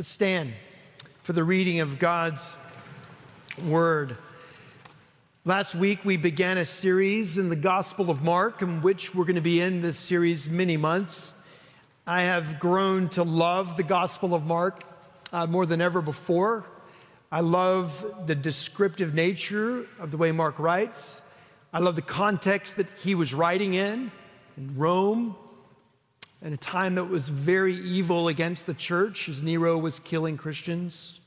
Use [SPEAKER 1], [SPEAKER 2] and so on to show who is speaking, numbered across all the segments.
[SPEAKER 1] Let's stand for the reading of God's word. Last week, we began a series in the Gospel of Mark, in which we're going to be in this series many months. I have grown to love the Gospel of Mark uh, more than ever before. I love the descriptive nature of the way Mark writes. I love the context that he was writing in, in Rome, in a time that was very evil against the church as Nero was killing Christians.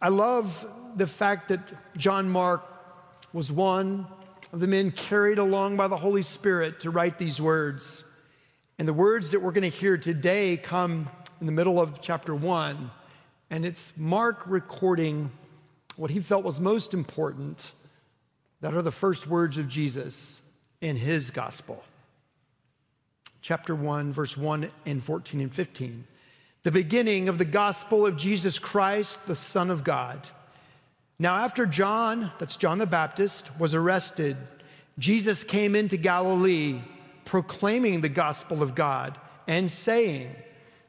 [SPEAKER 1] I love the fact that John Mark was one of the men carried along by the Holy Spirit to write these words. And the words that we're going to hear today come in the middle of chapter one. And it's Mark recording what he felt was most important that are the first words of Jesus in his gospel. Chapter 1, verse 1 and 14 and 15. The beginning of the gospel of Jesus Christ, the Son of God. Now, after John, that's John the Baptist, was arrested, Jesus came into Galilee proclaiming the gospel of God and saying,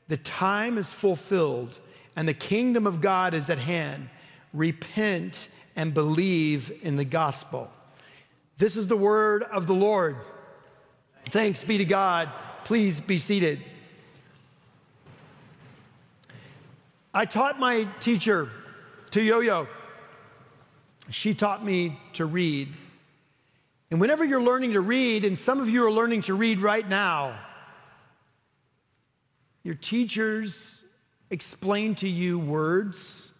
[SPEAKER 1] The time is fulfilled and the kingdom of God is at hand. Repent and believe in the gospel. This is the word of the Lord. Thanks be to God. Please be seated. I taught my teacher to yo yo. She taught me to read. And whenever you're learning to read, and some of you are learning to read right now, your teachers explain to you words.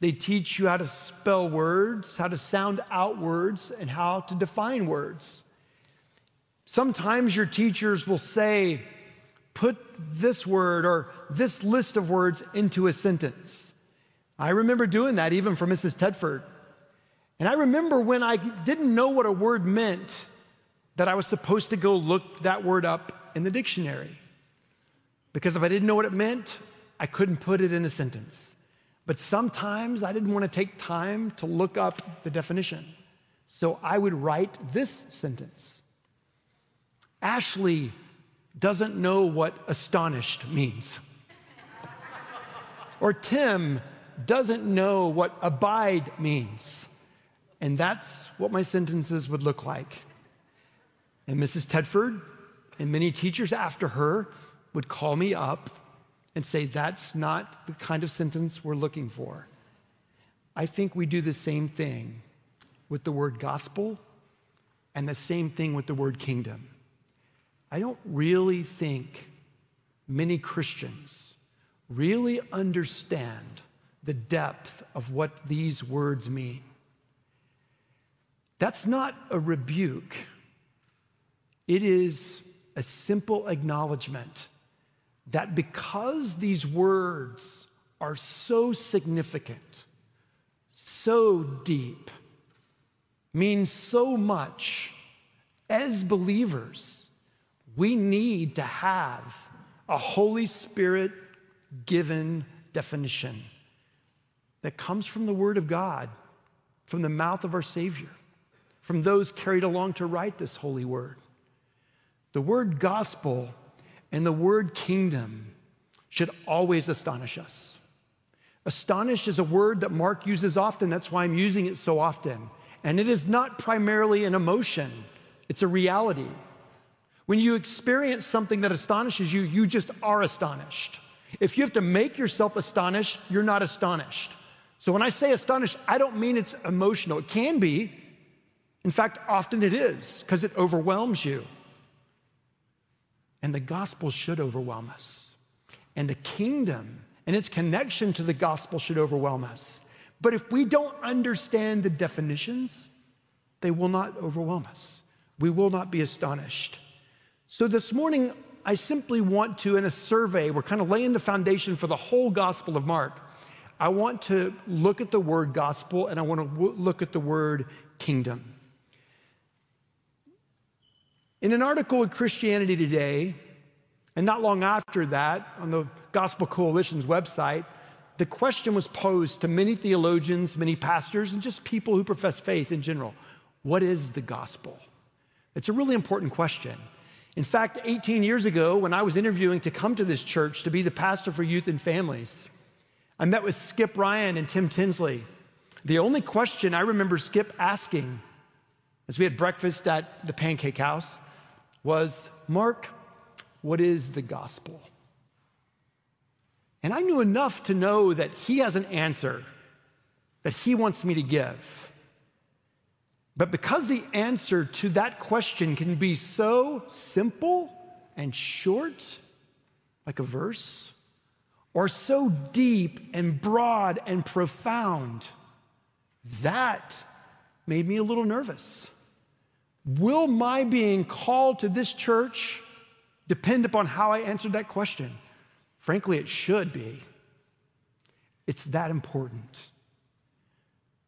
[SPEAKER 1] They teach you how to spell words, how to sound out words, and how to define words. Sometimes your teachers will say, put this word or this list of words into a sentence. I remember doing that even for Mrs. Tedford. And I remember when I didn't know what a word meant, that I was supposed to go look that word up in the dictionary. Because if I didn't know what it meant, I couldn't put it in a sentence. But sometimes I didn't want to take time to look up the definition. So I would write this sentence Ashley doesn't know what astonished means. or Tim doesn't know what abide means. And that's what my sentences would look like. And Mrs. Tedford and many teachers after her would call me up and say, that's not the kind of sentence we're looking for. I think we do the same thing with the word gospel and the same thing with the word kingdom. I don't really think many Christians really understand the depth of what these words mean. That's not a rebuke, it is a simple acknowledgement that because these words are so significant, so deep, mean so much, as believers, we need to have a Holy Spirit given definition that comes from the Word of God, from the mouth of our Savior, from those carried along to write this holy word. The word gospel and the word kingdom should always astonish us. Astonished is a word that Mark uses often. That's why I'm using it so often. And it is not primarily an emotion, it's a reality. When you experience something that astonishes you, you just are astonished. If you have to make yourself astonished, you're not astonished. So when I say astonished, I don't mean it's emotional. It can be. In fact, often it is because it overwhelms you. And the gospel should overwhelm us. And the kingdom and its connection to the gospel should overwhelm us. But if we don't understand the definitions, they will not overwhelm us. We will not be astonished. So this morning, I simply want to, in a survey, we're kind of laying the foundation for the whole Gospel of Mark. I want to look at the word gospel and I want to look at the word kingdom. In an article in Christianity Today, and not long after that, on the Gospel Coalition's website, the question was posed to many theologians, many pastors, and just people who profess faith in general What is the gospel? It's a really important question. In fact, 18 years ago, when I was interviewing to come to this church to be the pastor for youth and families, I met with Skip Ryan and Tim Tinsley. The only question I remember Skip asking as we had breakfast at the Pancake House was Mark, what is the gospel? And I knew enough to know that he has an answer that he wants me to give. But because the answer to that question can be so simple and short, like a verse, or so deep and broad and profound, that made me a little nervous. Will my being called to this church depend upon how I answered that question? Frankly, it should be. It's that important.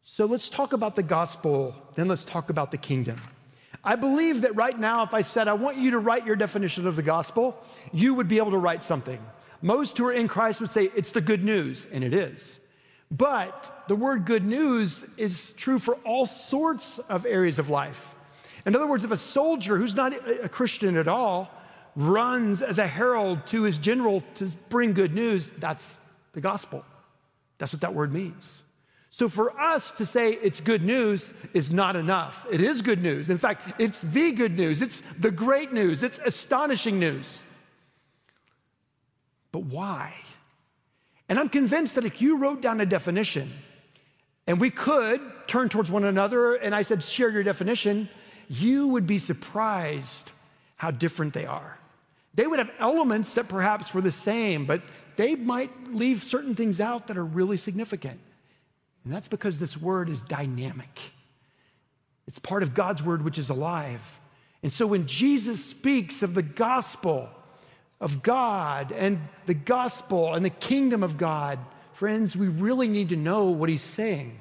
[SPEAKER 1] So let's talk about the gospel, then let's talk about the kingdom. I believe that right now, if I said, I want you to write your definition of the gospel, you would be able to write something. Most who are in Christ would say it's the good news, and it is. But the word good news is true for all sorts of areas of life. In other words, if a soldier who's not a Christian at all runs as a herald to his general to bring good news, that's the gospel. That's what that word means. So for us to say it's good news is not enough. It is good news. In fact, it's the good news. It's the great news. It's astonishing news. But why? And I'm convinced that if you wrote down a definition and we could turn towards one another and I said, share your definition, you would be surprised how different they are. They would have elements that perhaps were the same, but they might leave certain things out that are really significant. And that's because this word is dynamic. It's part of God's word, which is alive. And so when Jesus speaks of the gospel of God and the gospel and the kingdom of God, friends, we really need to know what he's saying.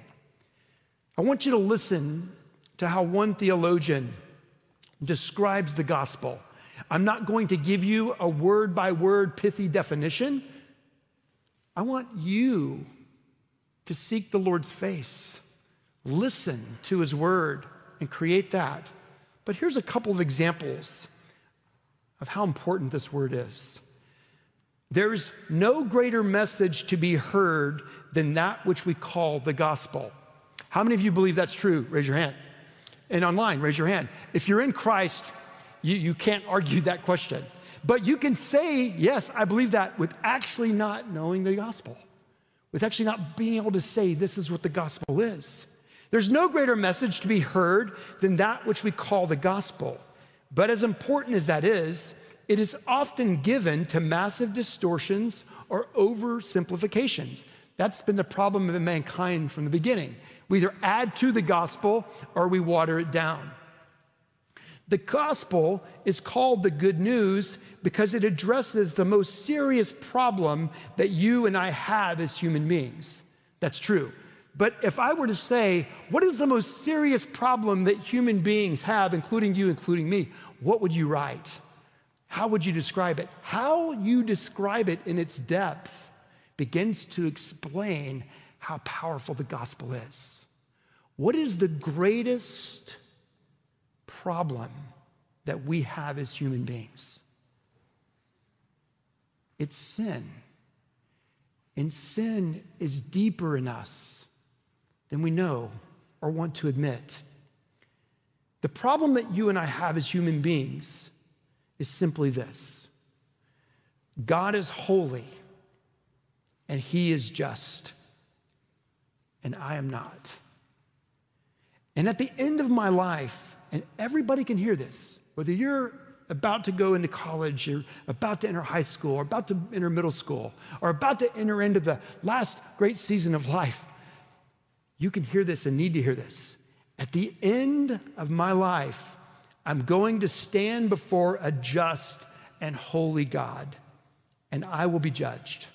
[SPEAKER 1] I want you to listen to how one theologian describes the gospel. I'm not going to give you a word by word pithy definition. I want you to seek the Lord's face, listen to his word, and create that. But here's a couple of examples of how important this word is. There's no greater message to be heard than that which we call the gospel. How many of you believe that's true? Raise your hand. And online, raise your hand. If you're in Christ, you, you can't argue that question. But you can say, yes, I believe that, with actually not knowing the gospel, with actually not being able to say, this is what the gospel is. There's no greater message to be heard than that which we call the gospel. But as important as that is, it is often given to massive distortions or oversimplifications. That's been the problem of mankind from the beginning. We either add to the gospel or we water it down. The gospel is called the good news because it addresses the most serious problem that you and I have as human beings. That's true. But if I were to say, what is the most serious problem that human beings have, including you, including me, what would you write? How would you describe it? How you describe it in its depth begins to explain how powerful the gospel is. What is the greatest problem that we have as human beings. It's sin. And sin is deeper in us than we know or want to admit. The problem that you and I have as human beings is simply this God is holy and he is just, and I am not. And at the end of my life, and everybody can hear this, whether you're about to go into college, you're about to enter high school, or about to enter middle school, or about to enter into the last great season of life. You can hear this and need to hear this. At the end of my life, I'm going to stand before a just and holy God, and I will be judged.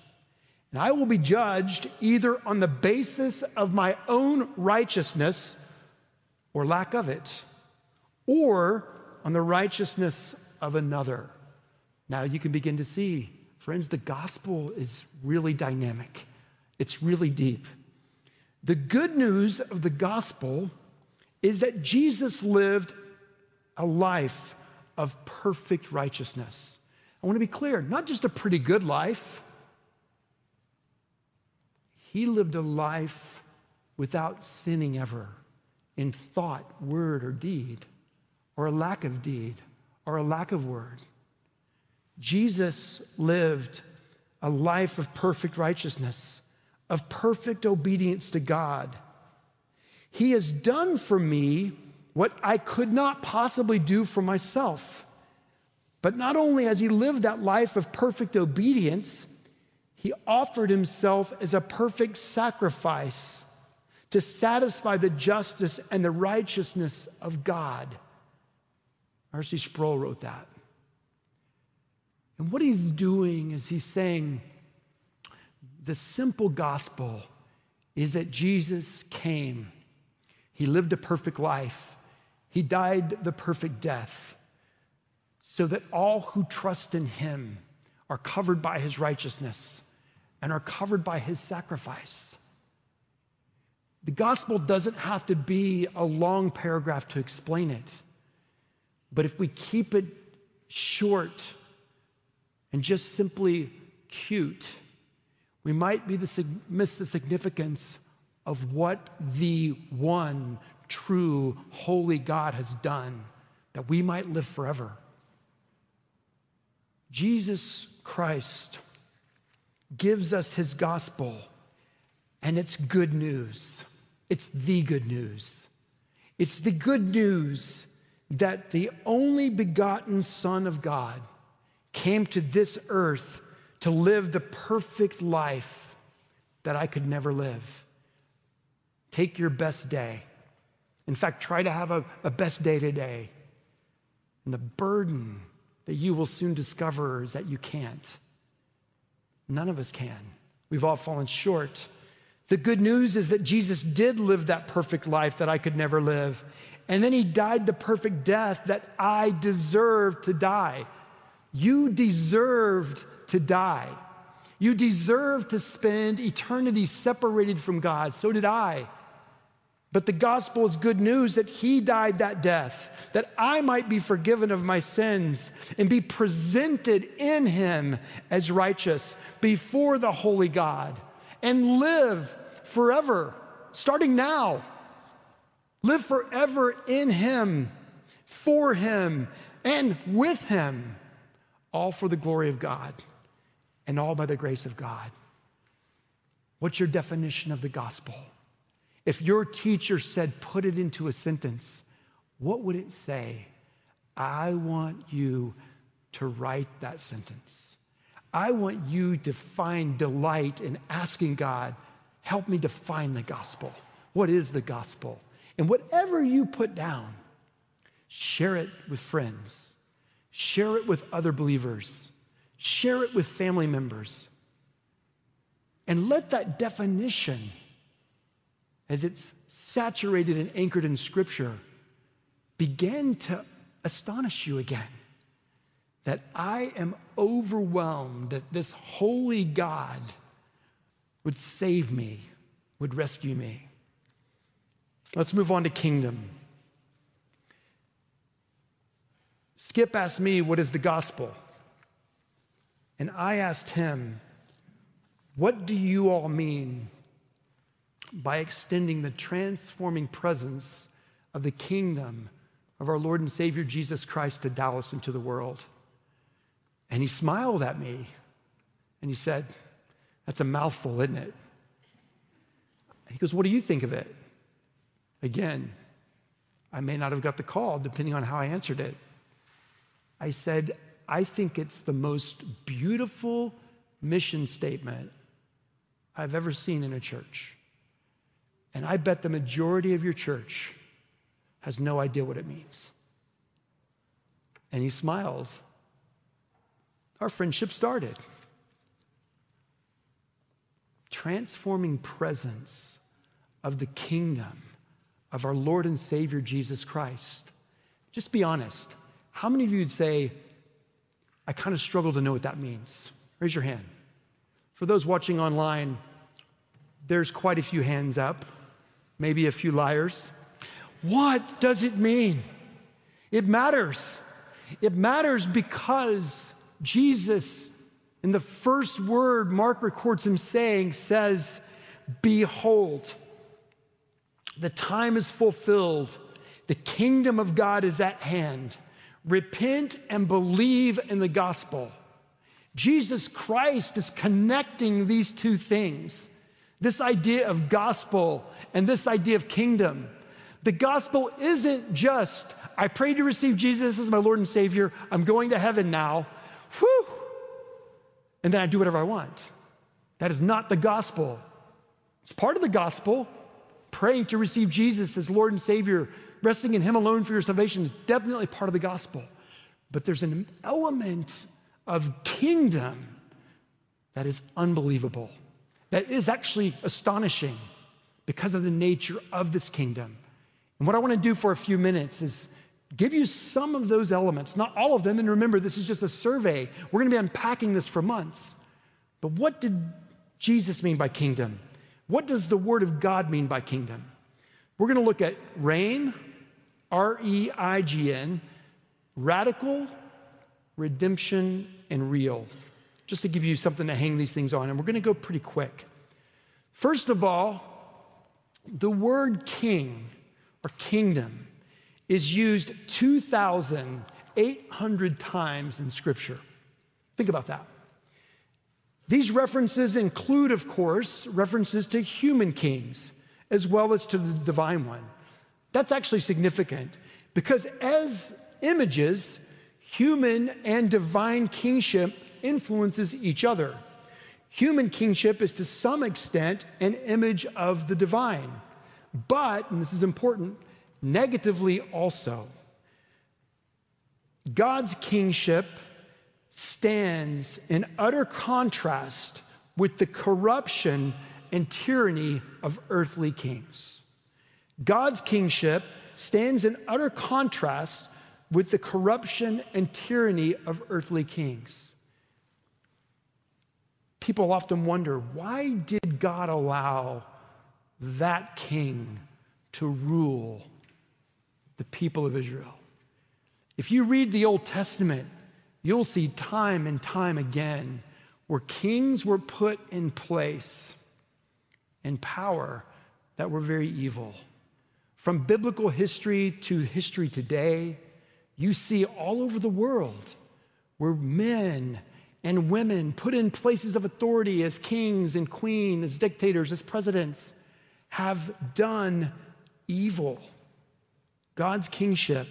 [SPEAKER 1] And I will be judged either on the basis of my own righteousness or lack of it or on the righteousness of another. Now you can begin to see, friends, the gospel is really dynamic, it's really deep. The good news of the gospel is that Jesus lived a life of perfect righteousness. I want to be clear, not just a pretty good life. He lived a life without sinning ever in thought, word, or deed, or a lack of deed, or a lack of word. Jesus lived a life of perfect righteousness, of perfect obedience to God. He has done for me what I could not possibly do for myself. But not only has he lived that life of perfect obedience, he offered himself as a perfect sacrifice to satisfy the justice and the righteousness of God. R.C. Sproul wrote that. And what he's doing is he's saying the simple gospel is that Jesus came, he lived a perfect life, he died the perfect death, so that all who trust in him are covered by his righteousness and are covered by his sacrifice. The gospel doesn't have to be a long paragraph to explain it, but if we keep it short, and just simply cute, we might the, miss the significance of what the one true holy God has done that we might live forever. Jesus Christ gives us his gospel, and it's good news. It's the good news. It's the good news that the only begotten Son of God came to this earth to live the perfect life that I could never live. Take your best day. In fact, try to have a, a best day today. And the burden that you will soon discover is that you can't. None of us can. We've all fallen short. The good news is that Jesus did live that perfect life that I could never live. And then he died the perfect death that I deserved to die. You deserved to die. You deserved to spend eternity separated from God. So did I. But the gospel is good news that he died that death, that I might be forgiven of my sins and be presented in him as righteous before the holy God and live forever, starting now. Live forever in him, for him, and with him all for the glory of God and all by the grace of God. What's your definition of the gospel? If your teacher said, put it into a sentence, what would it say? I want you to write that sentence. I want you to find delight in asking God, help me define the gospel. What is the gospel? And whatever you put down, share it with friends Share it with other believers. Share it with family members. And let that definition, as it's saturated and anchored in Scripture, begin to astonish you again. That I am overwhelmed that this holy God would save me, would rescue me. Let's move on to kingdom. Skip asked me, What is the gospel? And I asked him, What do you all mean by extending the transforming presence of the kingdom of our Lord and Savior Jesus Christ to Dallas and to the world? And he smiled at me and he said, That's a mouthful, isn't it? He goes, What do you think of it? Again, I may not have got the call depending on how I answered it. I said, I think it's the most beautiful mission statement I've ever seen in a church. And I bet the majority of your church has no idea what it means. And he smiled. Our friendship started. Transforming presence of the kingdom of our Lord and Savior Jesus Christ. Just be honest. How many of you would say, I kind of struggle to know what that means? Raise your hand. For those watching online, there's quite a few hands up, maybe a few liars. What does it mean? It matters. It matters because Jesus, in the first word Mark records him saying, says, Behold, the time is fulfilled, the kingdom of God is at hand. Repent and believe in the gospel. Jesus Christ is connecting these two things this idea of gospel and this idea of kingdom. The gospel isn't just, I pray to receive Jesus as my Lord and Savior, I'm going to heaven now, and then I do whatever I want. That is not the gospel. It's part of the gospel. Praying to receive Jesus as Lord and Savior, resting in Him alone for your salvation is definitely part of the gospel. But there's an element of kingdom that is unbelievable, that is actually astonishing because of the nature of this kingdom. And what I want to do for a few minutes is give you some of those elements, not all of them. And remember, this is just a survey. We're going to be unpacking this for months. But what did Jesus mean by kingdom? What does the Word of God mean by kingdom? We're going to look at reign, R E I G N, radical, redemption, and real, just to give you something to hang these things on. And we're going to go pretty quick. First of all, the word king or kingdom is used 2,800 times in Scripture. Think about that. These references include, of course, references to human kings as well as to the divine one. That's actually significant because as images, human and divine kingship influences each other. Human kingship is to some extent an image of the divine, but, and this is important, negatively also. God's kingship stands in utter contrast with the corruption and tyranny of earthly kings. God's kingship stands in utter contrast with the corruption and tyranny of earthly kings. People often wonder why did God allow that king to rule the people of Israel? If you read the Old Testament, you'll see time and time again where kings were put in place in power that were very evil. From biblical history to history today, you see all over the world where men and women put in places of authority as kings and queens, as dictators, as presidents, have done evil. God's kingship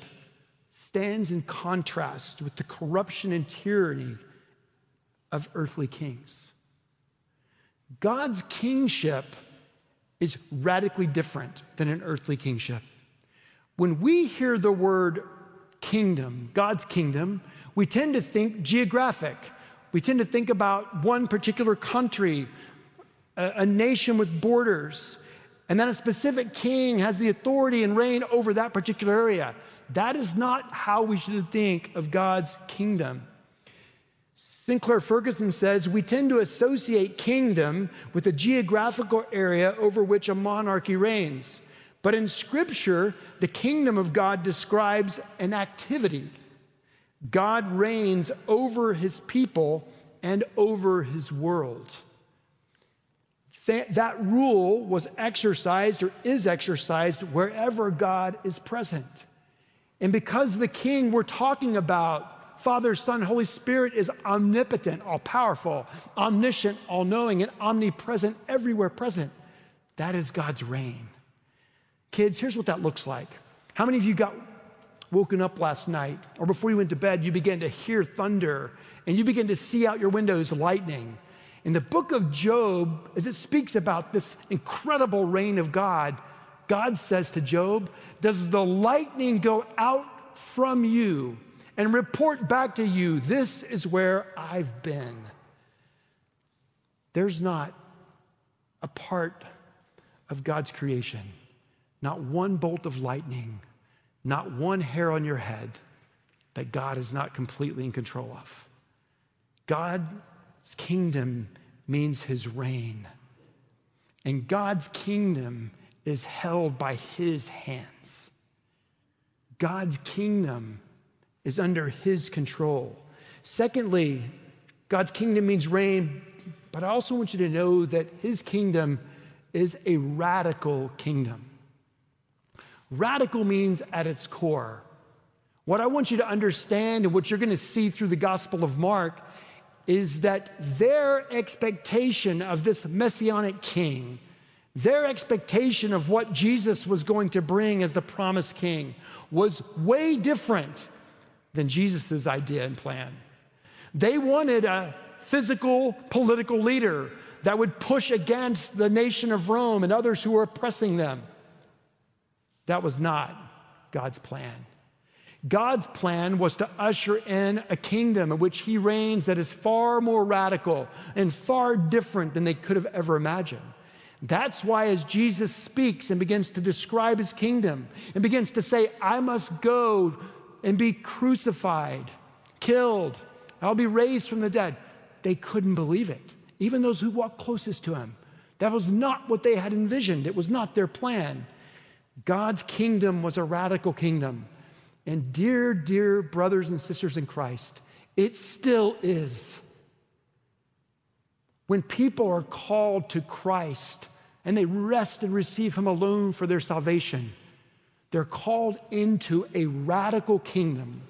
[SPEAKER 1] stands in contrast with the corruption and tyranny of earthly kings. God's kingship is radically different than an earthly kingship. When we hear the word kingdom, God's kingdom, we tend to think geographic. We tend to think about one particular country, a, a nation with borders, and that a specific king has the authority and reign over that particular area. That is not how we should think of God's kingdom. Sinclair Ferguson says we tend to associate kingdom with a geographical area over which a monarchy reigns. But in Scripture, the kingdom of God describes an activity. God reigns over his people and over his world. That rule was exercised or is exercised wherever God is present. And because the king we're talking about, Father, Son, Holy Spirit, is omnipotent, all powerful, omniscient, all knowing, and omnipresent, everywhere present, that is God's reign. Kids, here's what that looks like. How many of you got woken up last night or before you went to bed, you began to hear thunder and you began to see out your windows lightning? In the book of Job, as it speaks about this incredible reign of God, God says to Job, Does the lightning go out from you and report back to you, This is where I've been? There's not a part of God's creation not one bolt of lightning, not one hair on your head that God is not completely in control of. God's kingdom means his reign. And God's kingdom is held by his hands. God's kingdom is under his control. Secondly, God's kingdom means reign, but I also want you to know that his kingdom is a radical kingdom. Radical means at its core. What I want you to understand and what you're going to see through the Gospel of Mark is that their expectation of this messianic king, their expectation of what Jesus was going to bring as the promised king, was way different than Jesus' idea and plan. They wanted a physical political leader that would push against the nation of Rome and others who were oppressing them. That was not God's plan. God's plan was to usher in a kingdom in which he reigns that is far more radical and far different than they could have ever imagined. That's why, as Jesus speaks and begins to describe his kingdom and begins to say, I must go and be crucified, killed, I'll be raised from the dead, they couldn't believe it. Even those who walked closest to him. That was not what they had envisioned, it was not their plan. God's kingdom was a radical kingdom. And dear, dear brothers and sisters in Christ, it still is. When people are called to Christ and they rest and receive Him alone for their salvation, they're called into a radical kingdom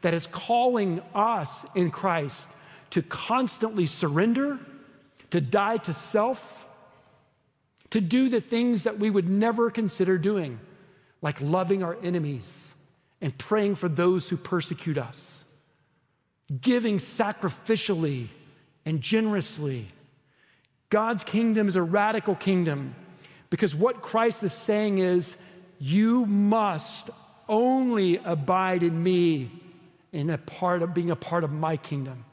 [SPEAKER 1] that is calling us in Christ to constantly surrender, to die to self, to do the things that we would never consider doing, like loving our enemies and praying for those who persecute us, giving sacrificially and generously. God's kingdom is a radical kingdom because what Christ is saying is, you must only abide in me in a part of being a part of my kingdom.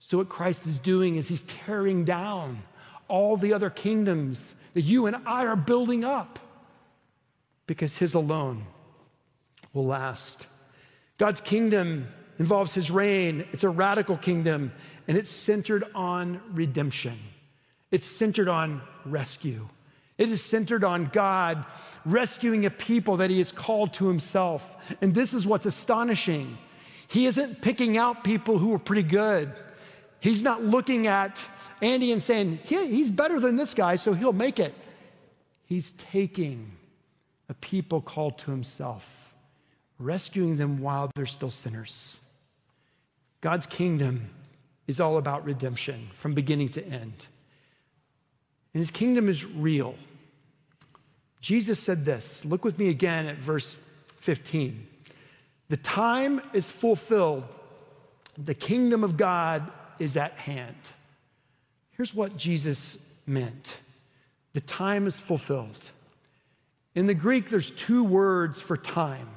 [SPEAKER 1] So, what Christ is doing is he's tearing down all the other kingdoms that you and I are building up because his alone will last. God's kingdom involves his reign, it's a radical kingdom, and it's centered on redemption, it's centered on rescue. It is centered on God rescuing a people that He has called to Himself. And this is what's astonishing. He isn't picking out people who are pretty good. He's not looking at Andy and saying, he's better than this guy, so he'll make it. He's taking a people called to Himself rescuing them while they're still sinners. God's kingdom is all about redemption from beginning to end. And his kingdom is real. Jesus said this. Look with me again at verse 15. The time is fulfilled, the kingdom of God is at hand. Here's what Jesus meant the time is fulfilled. In the Greek, there's two words for time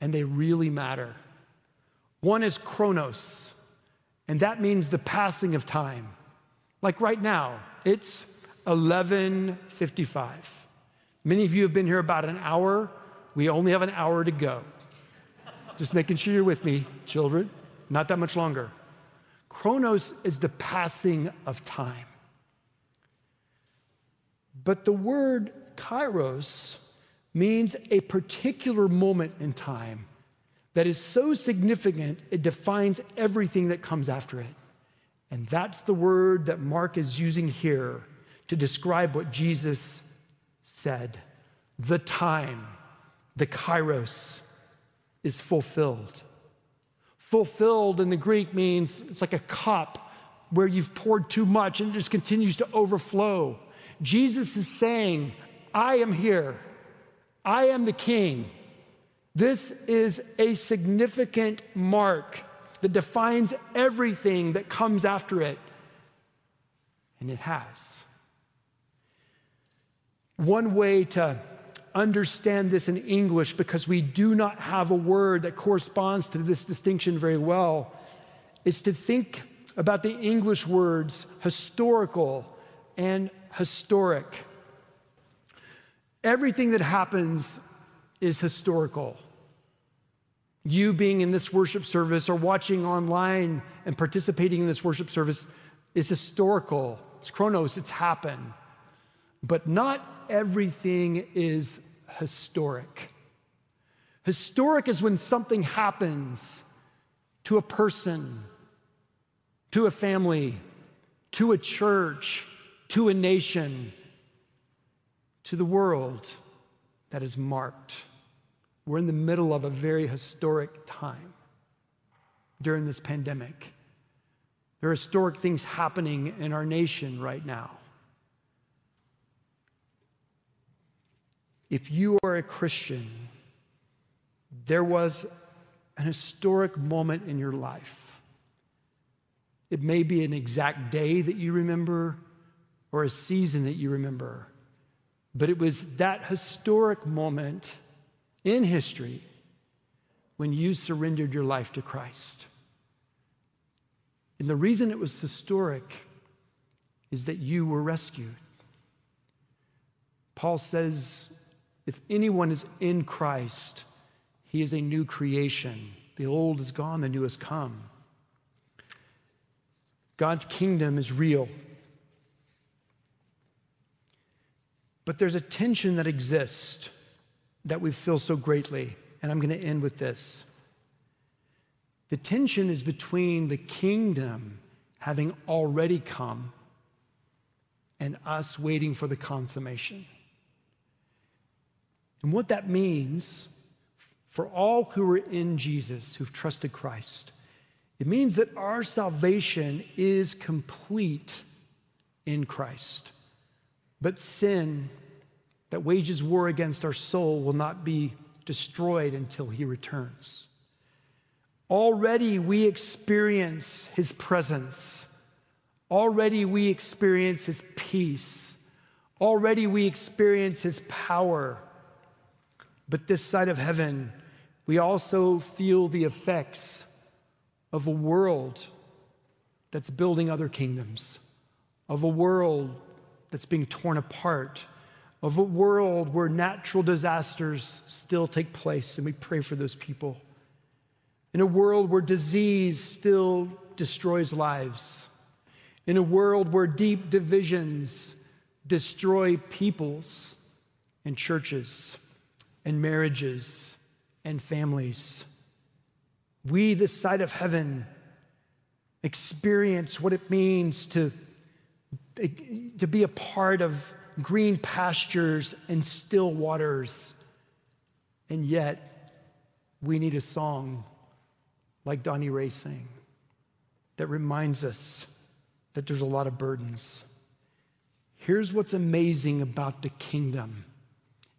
[SPEAKER 1] and they really matter. One is chronos, and that means the passing of time. Like right now, it's 11:55. Many of you have been here about an hour. We only have an hour to go. Just making sure you're with me, children. Not that much longer. Chronos is the passing of time. But the word kairos means a particular moment in time that is so significant it defines everything that comes after it. And that's the word that Mark is using here to describe what Jesus said. The time, the kairos, is fulfilled. Fulfilled in the Greek means it's like a cup where you've poured too much and it just continues to overflow. Jesus is saying, I am here. I am the king. This is a significant mark that defines everything that comes after it. And it has. One way to understand this in English, because we do not have a word that corresponds to this distinction very well, is to think about the English words historical and historic. Everything that happens is historical. You being in this worship service or watching online and participating in this worship service is historical. It's chronos, it's happened. But not everything is historic. Historic is when something happens to a person, to a family, to a church, to a nation, to the world that is marked. We're in the middle of a very historic time during this pandemic. There are historic things happening in our nation right now. If you are a Christian, there was an historic moment in your life. It may be an exact day that you remember or a season that you remember, but it was that historic moment in history when you surrendered your life to Christ. And the reason it was historic is that you were rescued. Paul says, if anyone is in Christ, he is a new creation. The old is gone, the new has come. God's kingdom is real. But there's a tension that exists that we feel so greatly. And I'm going to end with this. The tension is between the kingdom having already come and us waiting for the consummation. And what that means for all who are in Jesus, who've trusted Christ, it means that our salvation is complete in Christ. But sin that wages war against our soul will not be destroyed until he returns. Already we experience his presence. Already we experience his peace. Already we experience his power. But this side of heaven, we also feel the effects of a world that's building other kingdoms, of a world that's being torn apart, of a world where natural disasters still take place, and we pray for those people in a world where disease still destroys lives, in a world where deep divisions destroy peoples and churches and marriages and families. We, this side of heaven, experience what it means to, to be a part of green pastures and still waters. And yet, we need a song like Donnie Ray sang, that reminds us that there's a lot of burdens. Here's what's amazing about the kingdom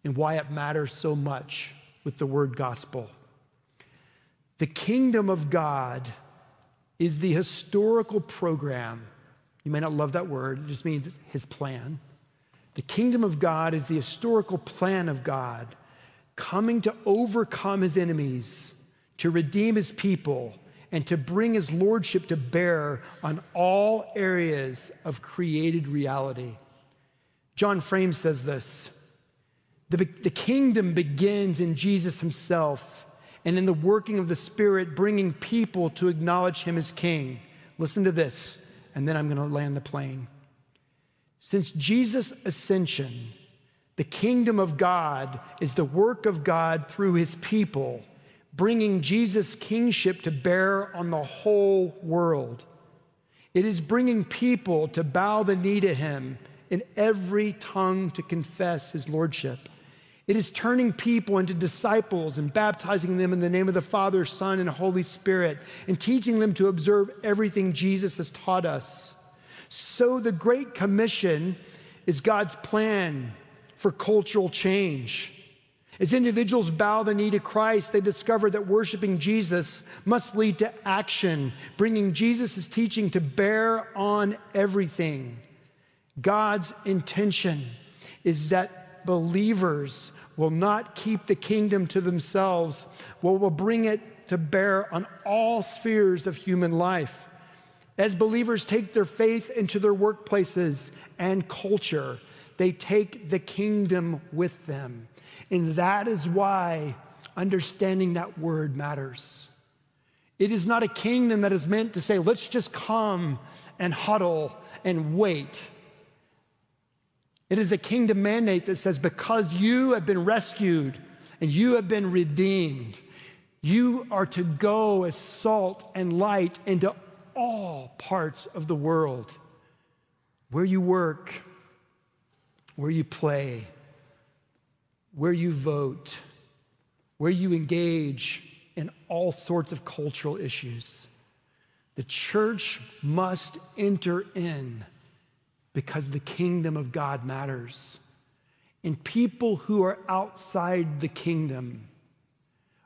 [SPEAKER 1] and why it matters so much with the word gospel. The kingdom of God is the historical program. You may not love that word, it just means his plan. The kingdom of God is the historical plan of God coming to overcome his enemies to redeem his people, and to bring his lordship to bear on all areas of created reality. John Frame says this the, the kingdom begins in Jesus himself and in the working of the Spirit, bringing people to acknowledge him as king. Listen to this, and then I'm going to land the plane. Since Jesus' ascension, the kingdom of God is the work of God through his people bringing Jesus' kingship to bear on the whole world. It is bringing people to bow the knee to him in every tongue to confess his lordship. It is turning people into disciples and baptizing them in the name of the Father, Son, and Holy Spirit, and teaching them to observe everything Jesus has taught us. So, the Great Commission is God's plan for cultural change. As individuals bow the knee to Christ, they discover that worshiping Jesus must lead to action, bringing Jesus' teaching to bear on everything. God's intention is that believers will not keep the kingdom to themselves, but will bring it to bear on all spheres of human life. As believers take their faith into their workplaces and culture, they take the kingdom with them. And that is why understanding that word matters. It is not a kingdom that is meant to say, let's just come and huddle and wait. It is a kingdom mandate that says, because you have been rescued and you have been redeemed. You are to go as salt and light into all parts of the world where you work, where you play, where you vote, where you engage in all sorts of cultural issues. The church must enter in because the kingdom of God matters. And people who are outside the kingdom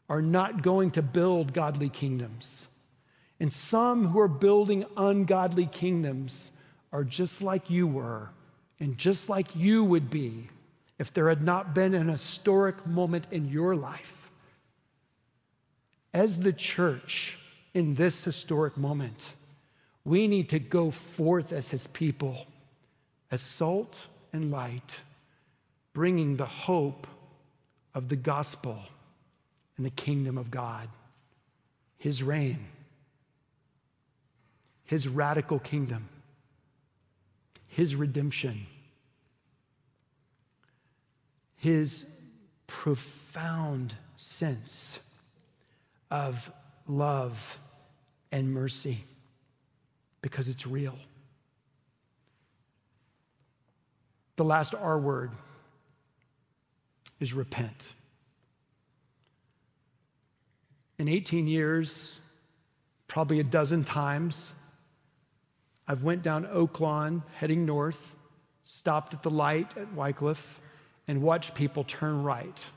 [SPEAKER 1] are not going to build godly kingdoms. And some who are building ungodly kingdoms are just like you were and just like you would be if there had not been an historic moment in your life. As the church in this historic moment, we need to go forth as his people, as salt and light, bringing the hope of the gospel and the kingdom of God, his reign, his radical kingdom, his redemption. His profound sense of love and mercy because it's real. The last R word is repent. In 18 years, probably a dozen times, I've went down Oak Lawn heading north, stopped at the light at Wycliffe, and watched people turn right.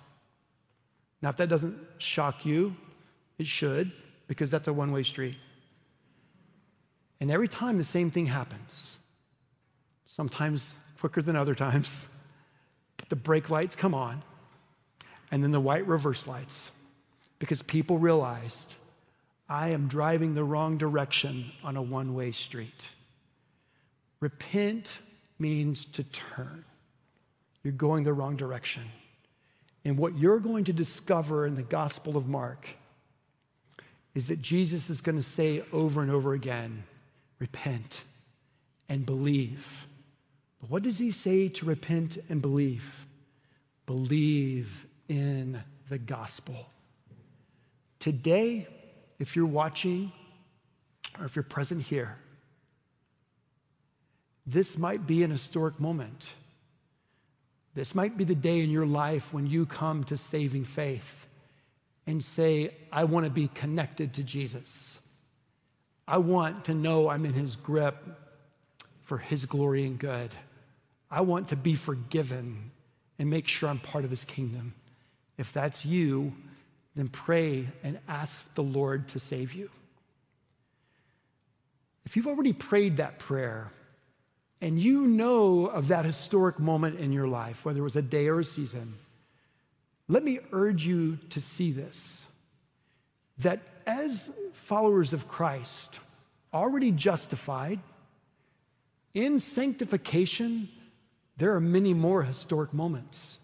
[SPEAKER 1] Now, if that doesn't shock you, it should, because that's a one way street. And every time the same thing happens, sometimes quicker than other times, the brake lights come on, and then the white reverse lights, because people realized I am driving the wrong direction on a one way street. Repent means to turn you're going the wrong direction. And what you're going to discover in the Gospel of Mark is that Jesus is going to say over and over again repent and believe. But what does he say to repent and believe? Believe in the gospel. Today, if you're watching or if you're present here, this might be an historic moment. This might be the day in your life when you come to saving faith and say, I want to be connected to Jesus. I want to know I'm in his grip for his glory and good. I want to be forgiven and make sure I'm part of his kingdom. If that's you, then pray and ask the Lord to save you. If you've already prayed that prayer, and you know of that historic moment in your life, whether it was a day or a season, let me urge you to see this that as followers of Christ, already justified in sanctification, there are many more historic moments.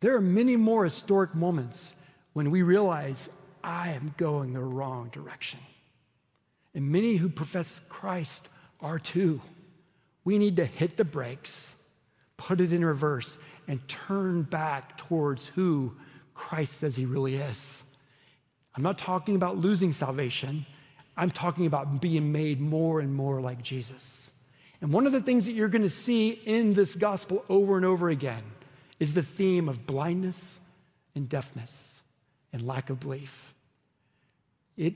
[SPEAKER 1] There are many more historic moments when we realize I am going the wrong direction. And many who profess Christ are too. We need to hit the brakes, put it in reverse, and turn back towards who Christ says he really is. I'm not talking about losing salvation. I'm talking about being made more and more like Jesus. And one of the things that you're going to see in this gospel over and over again is the theme of blindness and deafness and lack of belief. It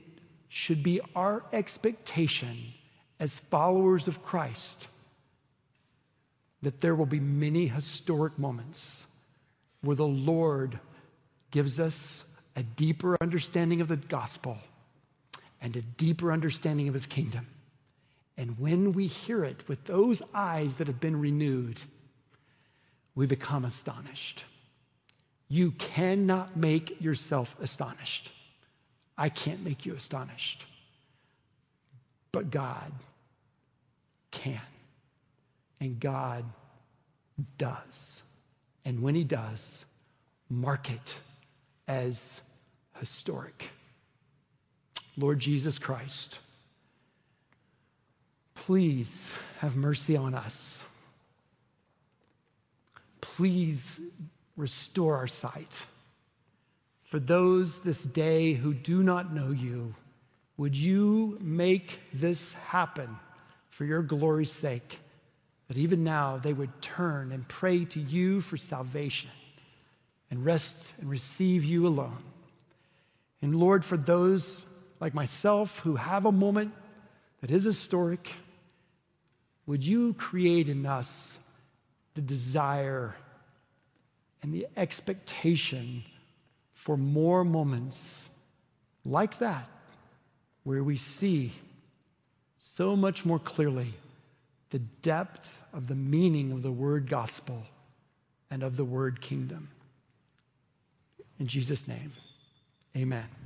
[SPEAKER 1] should be our expectation as followers of Christ that there will be many historic moments where the Lord gives us a deeper understanding of the gospel and a deeper understanding of his kingdom. And when we hear it with those eyes that have been renewed, we become astonished. You cannot make yourself astonished. I can't make you astonished. But God can. And God does. And when He does, mark it as historic. Lord Jesus Christ, please have mercy on us. Please restore our sight. for those this day who do not know you, would you make this happen for your glory's sake? That even now they would turn and pray to you for salvation and rest and receive you alone. And Lord, for those like myself who have a moment that is historic, would you create in us the desire and the expectation for more moments like that, where we see so much more clearly the depth of the meaning of the word gospel and of the word kingdom. In Jesus' name, amen.